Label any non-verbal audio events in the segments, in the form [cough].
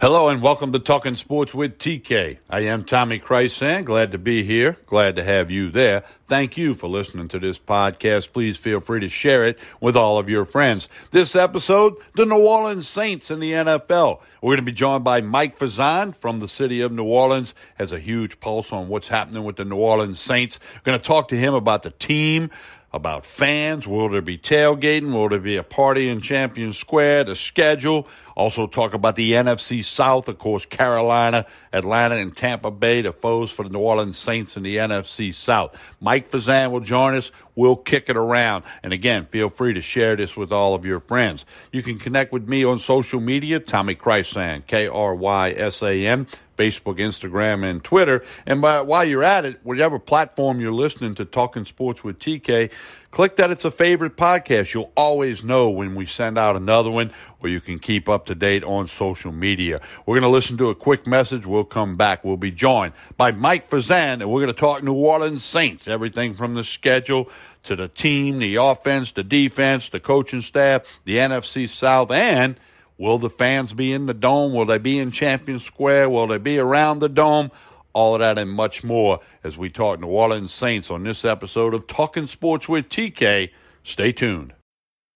Hello and welcome to Talking Sports with TK. I am Tommy Krysan. Glad to be here. Glad to have you there. Thank you for listening to this podcast. Please feel free to share it with all of your friends. This episode, the New Orleans Saints in the NFL. We're going to be joined by Mike Fazan from the city of New Orleans. Has a huge pulse on what's happening with the New Orleans Saints. We're going to talk to him about the team, about fans. Will there be tailgating? Will there be a party in Champion Square? The schedule. Also talk about the NFC South, of course, Carolina, Atlanta, and Tampa Bay, the foes for the New Orleans Saints in the NFC South. Mike Fazan will join us. We'll kick it around. And again, feel free to share this with all of your friends. You can connect with me on social media, Tommy Krysan, K-R-Y-S-A-N. Facebook, Instagram, and Twitter. And by, while you're at it, whatever platform you're listening to Talking Sports with TK, click that it's a favorite podcast. You'll always know when we send out another one, or you can keep up to date on social media. We're going to listen to a quick message. We'll come back. We'll be joined by Mike Fazan, and we're going to talk New Orleans Saints, everything from the schedule to the team, the offense, the defense, the coaching staff, the NFC South, and – Will the fans be in the dome? Will they be in Champion Square? Will they be around the dome? All of that and much more as we talk New Orleans Saints on this episode of Talking Sports with TK. Stay tuned.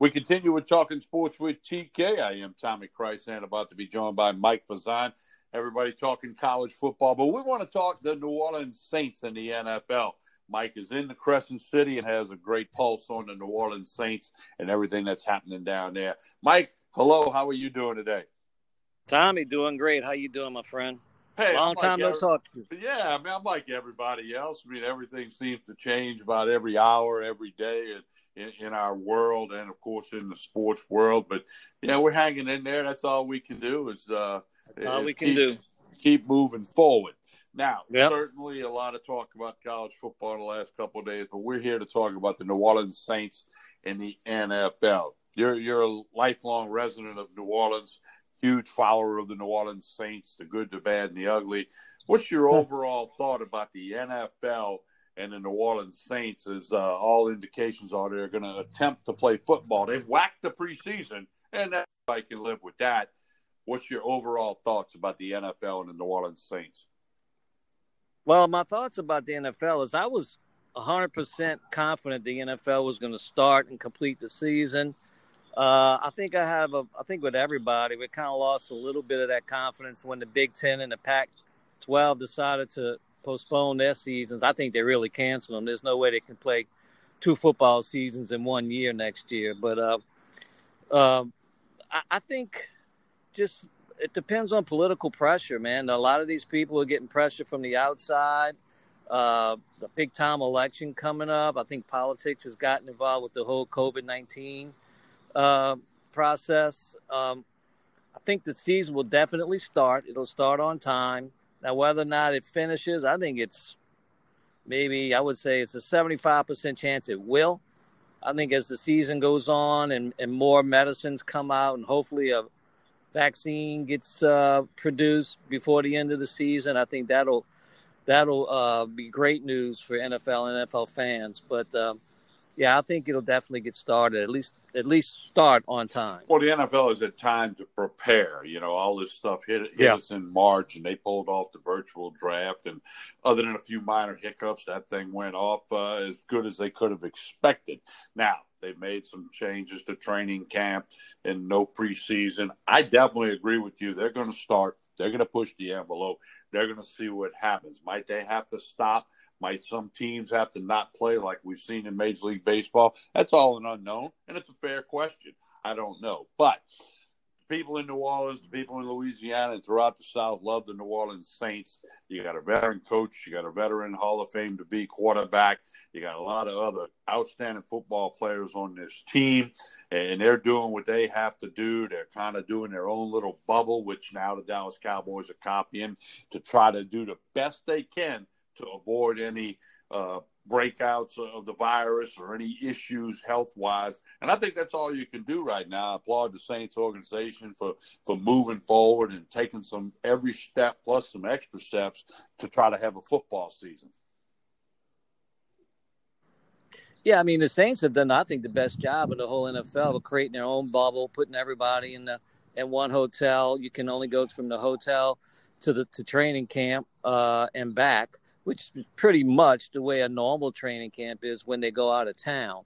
We continue with talking sports with TK. I am Tommy Krysan, about to be joined by Mike Fazan. Everybody talking college football, but we want to talk the New Orleans Saints in the NFL. Mike is in the Crescent City and has a great pulse on the New Orleans Saints and everything that's happening down there. Mike, hello. How are you doing today? Tommy, doing great. How you doing, my friend? Hey, long I'm time like no talk. to you. Yeah, I mean, I'm like everybody else. I mean, everything seems to change about every hour, every day, and in, in our world, and of course in the sports world. But yeah, we're hanging in there. That's all we can do. Is uh, That's all is we can keep, do. Keep moving forward. Now, Yep. certainly a lot of talk about college football in the last couple of days, but we're here to talk about the New Orleans Saints in the NFL. You're you're a lifelong resident of New Orleans, huge follower of the New Orleans Saints, the good, the bad, and the ugly. What's your overall thought about the NFL and the New Orleans Saints? As uh, all indications are, they're going to attempt to play football. They've whacked the preseason, and I can live with that. What's your overall thoughts about the NFL and the New Orleans Saints? Well, my thoughts about the NFL is I was 100% confident the NFL was going to start and complete the season. Uh, I think I have a, I think with everybody, we kind of lost a little bit of that confidence when the Big Ten and the Pac 12 decided to postpone their seasons. I think they really canceled them. There's no way they can play two football seasons in one year next year. But uh, um I, I think just it depends on political pressure, man. A lot of these people are getting pressure from the outside. Uh, the big time election coming up. I think politics has gotten involved with the whole COVID 19 uh, process. Um, I think the season will definitely start. It'll start on time. Now, whether or not it finishes, I think it's maybe, I would say it's a 75% chance it will. I think as the season goes on and, and more medicines come out and hopefully a vaccine gets uh, produced before the end of the season, I think that'll that'll uh, be great news for NFL and NFL fans. But um, yeah, I think it'll definitely get started. At least at least start on time. Well, the NFL has had time to prepare. You know, all this stuff hit, hit Yeah. us in March, and they pulled off the virtual draft. And other than a few minor hiccups, that thing went off uh, as good as they could have expected. Now they've made some changes to training camp and no preseason. I definitely agree with you. They're going to start. They're going to push the envelope. They're going to see what happens. Might they have to stop? Might some teams have to not play like we've seen in Major League Baseball? That's all an unknown, and it's a fair question. I don't know. But the people in New Orleans, the people in Louisiana, and throughout the South love the New Orleans Saints. You got a veteran coach, you got a veteran Hall of Fame to be quarterback, you got a lot of other outstanding football players on this team, and they're doing what they have to do. They're kind of doing their own little bubble, which now the Dallas Cowboys are copying to try to do the best they can to avoid any uh, breakouts of the virus or any issues health wise. And I think that's all you can do right now. I applaud the Saints organization for, for moving forward and taking some every step plus some extra steps to try to have a football season. Yeah, I mean the Saints have done, I think, the best job of the whole NFL of creating their own bubble, putting everybody in the in one hotel. You can only go from the hotel to the to training camp uh, and back which is pretty much the way a normal training camp is when they go out of town.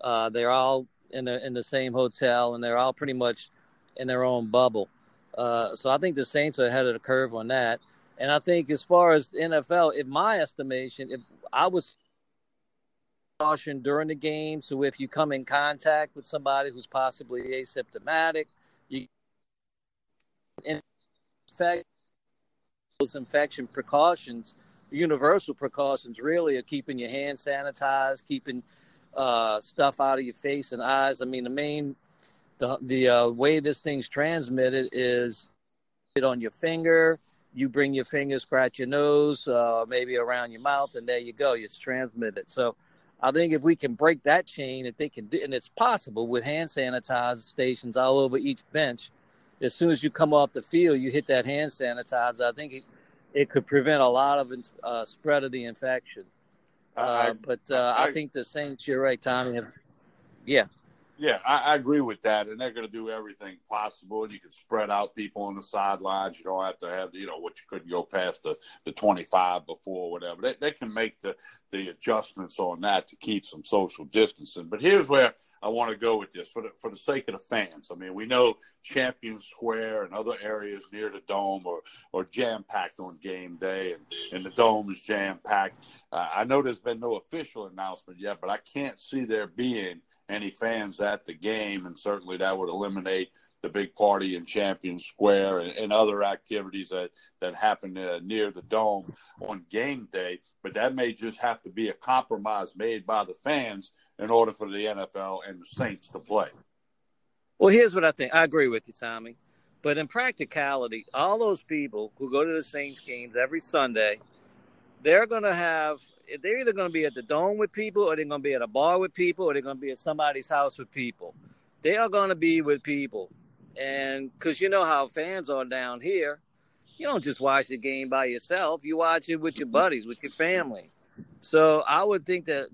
Uh, they're all in the in the same hotel, and they're all pretty much in their own bubble. Uh, so I think the Saints are ahead of the curve on that. And I think as far as NFL, in my estimation, if I was caution during the game, so if you come in contact with somebody who's possibly asymptomatic, you in fact those infection precautions universal precautions really are keeping your hands sanitized, keeping uh, stuff out of your face and eyes. I mean, the main the the uh, way this thing's transmitted is it on your finger. You bring your finger, scratch your nose, uh, maybe around your mouth, and there you go. It's transmitted. So, I think if we can break that chain, if they can, do, and it's possible with hand sanitizer stations all over each bench. As soon as you come off the field, you hit that hand sanitizer. I think it could prevent a lot of uh, spread of the infection. Uh, I, but uh, I, I, think the Saints, you're right, Tommy. Have, yeah. Yeah, I, I, agree with that, and they're going to do everything possible. And you can spread out people on the sidelines. You don't have to have, you know, what you couldn't go past the, the twenty five before, whatever. They, they can make the the adjustments on that to keep some social distancing. But here's where I want to go with this for the for the sake of the fans. I mean, we know Champion Square and other areas near the dome are are jam packed on game day, and and the dome is jam packed. Uh, I know there's been no official announcement yet, but I can't see there being any fans at the game, and certainly that would eliminate the big party in Champion Square and, and other activities that that happen uh, near the dome on game day. But that may just have to be a compromise made by the fans in order for the NFL and the Saints to play. Well, here's what I think. I agree with you, Tommy. But in practicality, all those people who go to the Saints games every Sunday, they're going to have they're either going to be at the dome with people or they're going to be at a bar with people or they're going to be at somebody's house with people. They are going to be with people. And because you know how fans are down here, you don't just watch the game by yourself, you watch it with your buddies, with your family. So I would think that,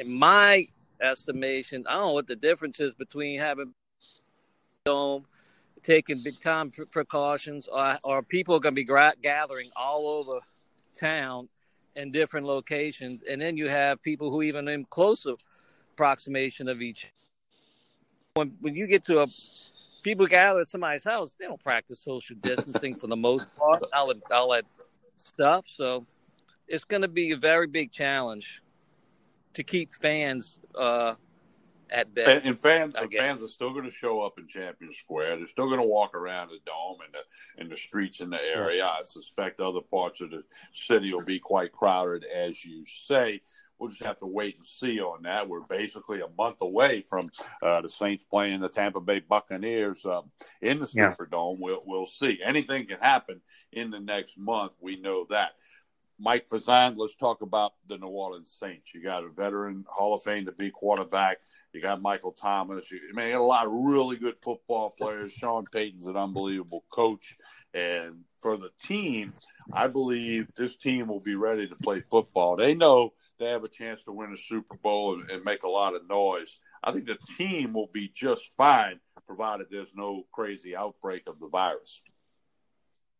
in my estimation, I don't know what the difference is between having dome, taking big time precautions, or, or people are going to be gathering all over town in different locations, and then you have people who even in closer approximation of each. When when you get to a people gather at somebody's house, they don't practice social distancing for the most part. All, all that stuff. So it's going to be a very big challenge to keep fans uh, at bay. And, and fans, fans are still going to show up in Champion Square. They're still going to walk around the dome and the in the streets in the area. I suspect other parts of the city will be quite crowded, as you say. We'll just have to wait and see on that. We're basically a month away from uh, the Saints playing the Tampa Bay Buccaneers uh, in the Superdome. Yeah. We'll we'll see. Anything can happen in the next month. We know that. Mike Fazan, let's talk about the New Orleans Saints. You got a veteran Hall of Fame to be quarterback. You got Michael Thomas. You, I mean, you got a lot of really good football players. [laughs] Sean Payton's an unbelievable coach. And for the team, I believe this team will be ready to play football. They know they have a chance to win a Super Bowl and, and make a lot of noise. I think the team will be just fine, provided there's no crazy outbreak of the virus.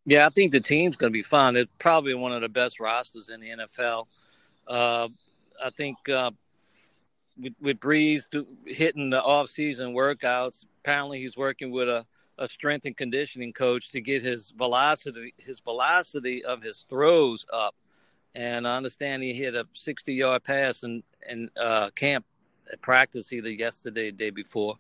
Yeah, I think the team's going to be fine. It's probably one of the best rosters in the NFL. Uh, I think uh, with, with Brees hitting the off-season workouts, apparently he's working with a, a strength and conditioning coach to get his velocity his velocity of his throws up. And I understand he hit a 60-yard pass in in uh, camp practice either yesterday, or day before.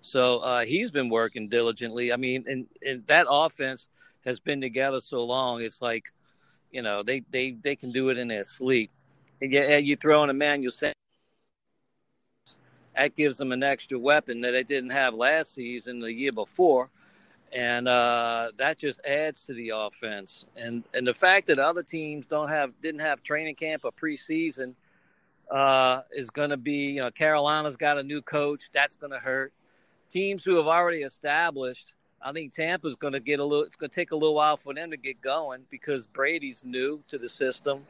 So uh, he's been working diligently. I mean, and, and that offense has been together so long. It's like, you know, they they they can do it in their sleep. And you, you throw in Emmanuel Sanders, that gives them an extra weapon that they didn't have last season, the year before, and uh, that just adds to the offense. And and the fact that other teams don't have didn't have training camp or preseason uh, is going to be, you know, Carolina's got a new coach. That's going to hurt. Teams who have already established, I think Tampa's going to get a little. It's going to take a little while for them to get going because Brady's new to the system.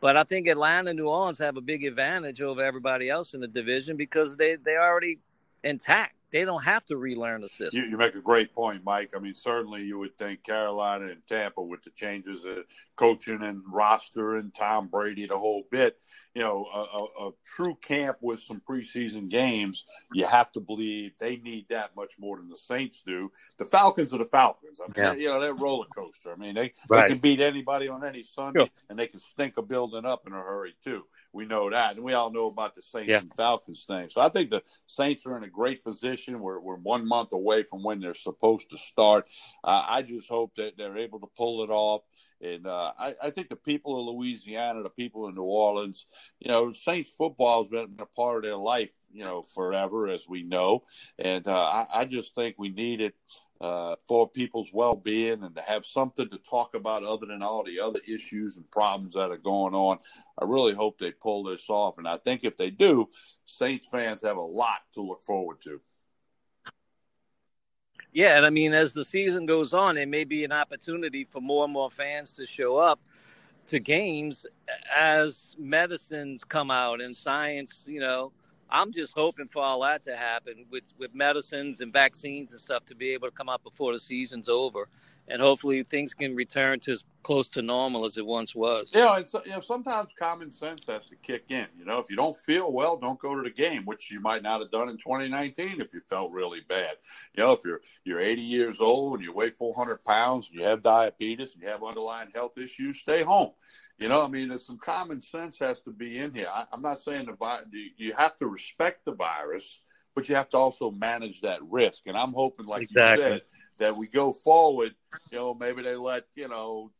But I think Atlanta and New Orleans have a big advantage over everybody else in the division because they they already intact. They don't have to relearn the system. You, you, make a great point, Mike. I mean, certainly you would think Carolina and Tampa with the changes of coaching and roster and Tom Brady, the whole bit, you know, a, a, a, true camp with some preseason games, you have to believe they need that much more than the Saints do. The Falcons are the Falcons. I mean, yeah. you know, they're roller coaster. I mean, they, right. they can beat anybody on any Sunday, sure. and they can stink a building up in a hurry too. We know that, and we all know about the Saints yeah. and Falcons thing. So I think the Saints are in a great position. We're we're one month away from when they're supposed to start. Uh, I just hope that they're able to pull it off. And uh, I, I, think the people of Louisiana, the people in New Orleans, you know, Saints football has been a part of their life, you know, forever, as we know. And uh, I, I, just think we need it uh, for people's well being and to have something to talk about other than all the other issues and problems that are going on. I really hope they pull this off. And I think if they do, Saints fans have a lot to look forward to. Yeah, and I mean, as the season goes on, it may be an opportunity for more and more fans to show up to games as medicines come out and science. You know, I'm just hoping for all that to happen with with medicines and vaccines and stuff to be able to come out before the season's over and hopefully things can return to as close to normal as it once was. Yeah, it's, you know, sometimes common sense has to kick in. You know, if you don't feel well, don't go to the game, which you might not have done in 2019 if you felt really bad. You know, if you're you're 80 years old and you weigh 400 pounds and you have diabetes and you have underlying health issues, stay home. You know, I mean, there's some common sense has to be in here. I, am not saying the you have to respect the virus, but you have to also manage that risk. And I'm hoping, like exactly. you said, that we go forward, you know, maybe they let, you know,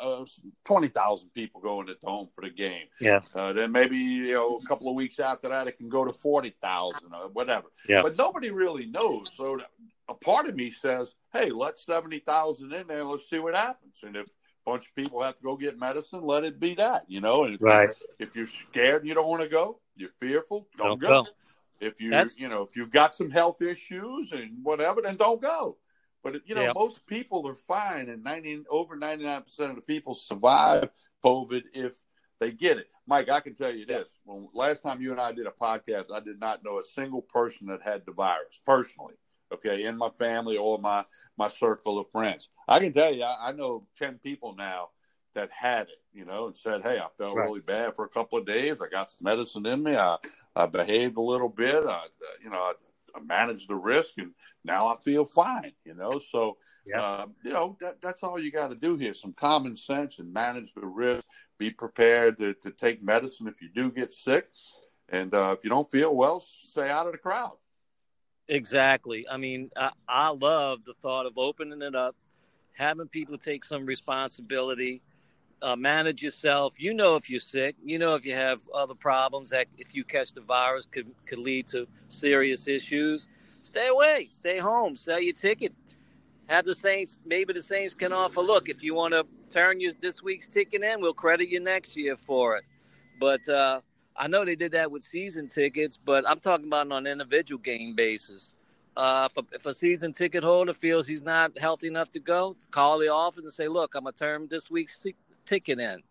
uh, 20,000 people go in the dome for the game. Yeah. Uh, then maybe, you know, a couple of weeks after that, it can go to 40,000 or whatever. Yeah. But nobody really knows. So a part of me says, hey, let 70,000 in there. Let's see what happens. And if, a bunch of people have to go get medicine, let it be that, you know. And if, right. if you're scared and you don't want to go, you're fearful, don't, don't go. go. If you That's... you know if you've got some health issues and whatever, then don't go. But you know, yep. most people are fine, and ninety over ninety nine percent of the people survive COVID if they get it. Mike, I can tell you this: when last time you and I did a podcast, I did not know a single person that had the virus personally. Okay, in my family or my my circle of friends, I can tell you, I, I know ten people now that had it, you know, and said, "Hey, I felt right. really bad for a couple of days. I got some medicine in me. I, I behaved a little bit. I, you know, I, I managed the risk, and now I feel fine. You know, so yeah. uh, you know that, that's all you got to do here: some common sense and manage the risk. Be prepared to, to take medicine if you do get sick, and uh, if you don't feel well, stay out of the crowd. Exactly. I mean, I, I love the thought of opening it up, having people take some responsibility uh, manage yourself. You know if you're sick. You know if you have other problems that if you catch the virus could could lead to serious issues. Stay away. Stay home. Sell your ticket. Have the Saints. Maybe the Saints can offer. Look, if you want to turn your this week's ticket in, we'll credit you next year for it. But uh, I know they did that with season tickets. But I'm talking about on an individual game basis. Uh, if, a, if, a, season ticket holder feels he's not healthy enough to go, call the office and say, "Look, I'm gonna turn this week's ticket in.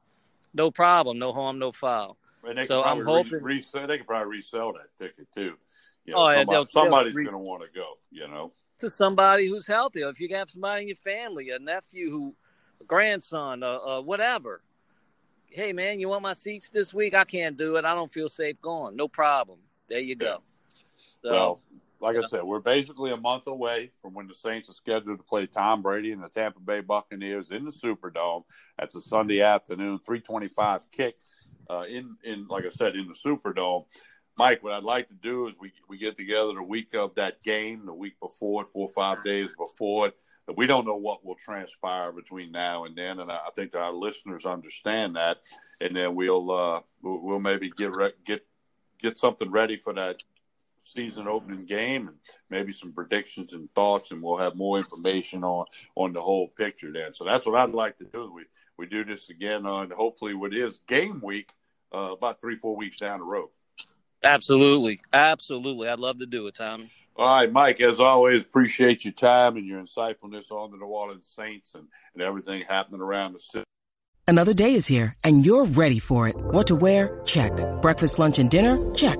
No problem, no harm, no foul. so I'm hoping re- resell, they could probably resell that ticket too. You know, oh, somebody, they'll, somebody's going to want to go. You know, to somebody who's healthy. If you have somebody in your family, a nephew who, a grandson, uh, uh, whatever. Hey man, you want my seats this week? I can't do it. I don't feel safe going. No problem. There you go. So, well, like I said, we're basically a month away from when the Saints are scheduled to play Tom Brady and the Tampa Bay Buccaneers in the Superdome. That's a Sunday afternoon, three twenty-five kick. Uh, in in like I said, in the Superdome. Mike, what I'd like to do is we we get together the week of that game, the week before it, four or five days before it. We don't know what will transpire between now and then, and I think our listeners understand that. And then we'll uh, we'll maybe get re- get get something ready for that season opening game and maybe some predictions and thoughts and we'll have more information on on the whole picture then. So that's what i'd like to do. We we do this again on hopefully what is game week uh, about three four weeks down the road. Absolutely. Absolutely. I'd love to do it tommy. All right mike as always appreciate your time and your insightfulness on the new orleans saints and, and everything happening around the city. Another day is here and you're ready for it. What to wear? Check. Breakfast lunch and dinner? Check